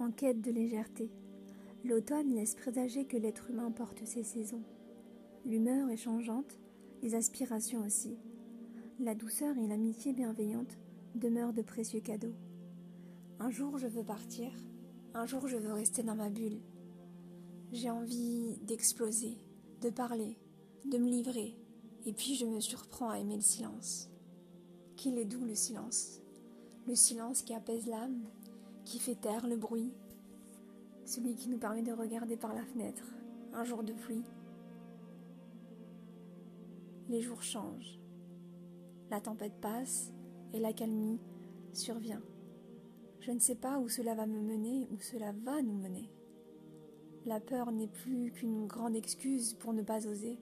en quête de légèreté. L'automne laisse présager que l'être humain porte ses saisons. L'humeur est changeante, les aspirations aussi. La douceur et l'amitié bienveillante demeurent de précieux cadeaux. Un jour je veux partir, un jour je veux rester dans ma bulle. J'ai envie d'exploser, de parler, de me livrer, et puis je me surprends à aimer le silence. Qu'il est doux le silence, le silence qui apaise l'âme, qui fait taire le bruit, celui qui nous permet de regarder par la fenêtre un jour de pluie. Les jours changent, la tempête passe et l'accalmie survient. Je ne sais pas où cela va me mener, où cela va nous mener. La peur n'est plus qu'une grande excuse pour ne pas oser.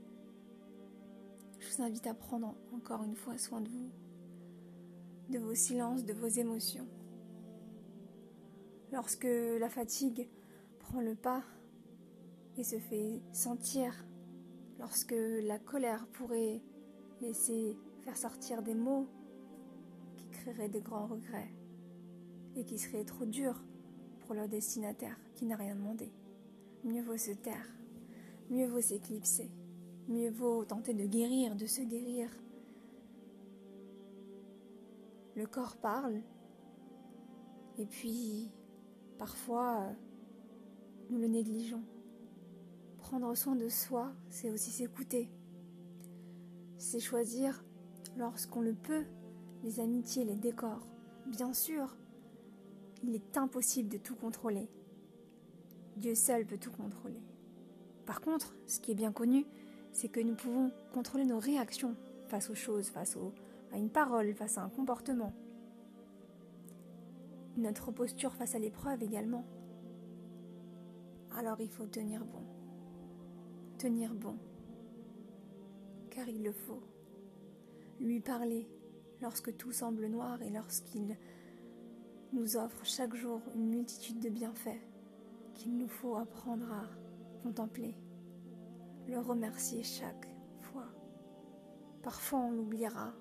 Je vous invite à prendre encore une fois soin de vous, de vos silences, de vos émotions. Lorsque la fatigue prend le pas et se fait sentir, lorsque la colère pourrait laisser faire sortir des mots qui créeraient de grands regrets et qui seraient trop durs pour leur destinataire qui n'a rien demandé. Mieux vaut se taire, mieux vaut s'éclipser, mieux vaut tenter de guérir, de se guérir. Le corps parle, et puis parfois nous le négligeons. Prendre soin de soi, c'est aussi s'écouter. C'est choisir, lorsqu'on le peut, les amitiés, les décors. Bien sûr, il est impossible de tout contrôler. Dieu seul peut tout contrôler. Par contre, ce qui est bien connu, c'est que nous pouvons contrôler nos réactions face aux choses, face à une parole, face à un comportement. Notre posture face à l'épreuve également. Alors il faut tenir bon. Tenir bon. Car il le faut. Lui parler lorsque tout semble noir et lorsqu'il nous offre chaque jour une multitude de bienfaits qu'il nous faut apprendre à contempler, le remercier chaque fois. Parfois on l'oubliera,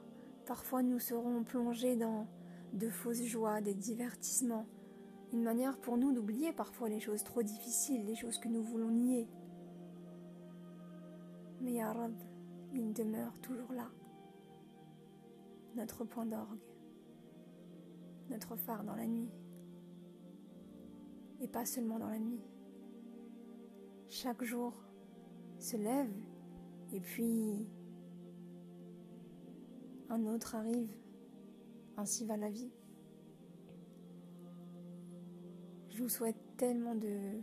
parfois nous serons plongés dans de fausses joies, des divertissements, une manière pour nous d'oublier parfois les choses trop difficiles, les choses que nous voulons nier. Mais Yarab, il demeure toujours là, notre point d'orgue, notre phare dans la nuit et pas seulement dans la nuit. Chaque jour se lève et puis un autre arrive. Ainsi va la vie. Je vous souhaite tellement de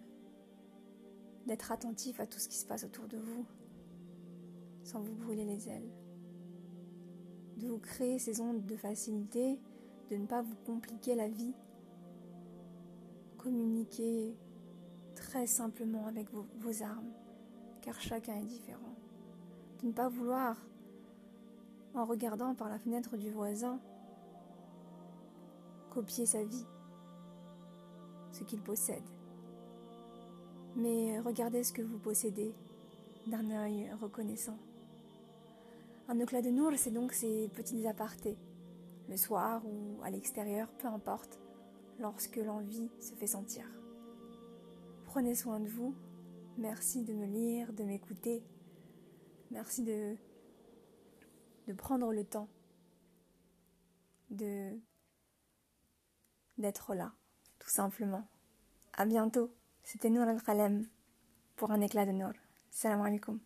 d'être attentif à tout ce qui se passe autour de vous sans vous brûler les ailes. De vous créer ces ondes de facilité, de ne pas vous compliquer la vie communiquer très simplement avec vos, armes, car chacun est différent. De ne pas vouloir, en regardant par la fenêtre du voisin, copier sa vie, ce qu'il possède. Mais regardez ce que vous possédez d'un œil reconnaissant. Un éclat de Nour, c'est donc ces petits apartés, le soir ou à l'extérieur, peu importe, lorsque l'envie se fait sentir. Prenez soin de vous. Merci de me lire, de m'écouter. Merci de, de prendre le temps de d'être là, tout simplement. À bientôt. C'était Nour al-Khalem pour un éclat de Nour. Salam alaikum.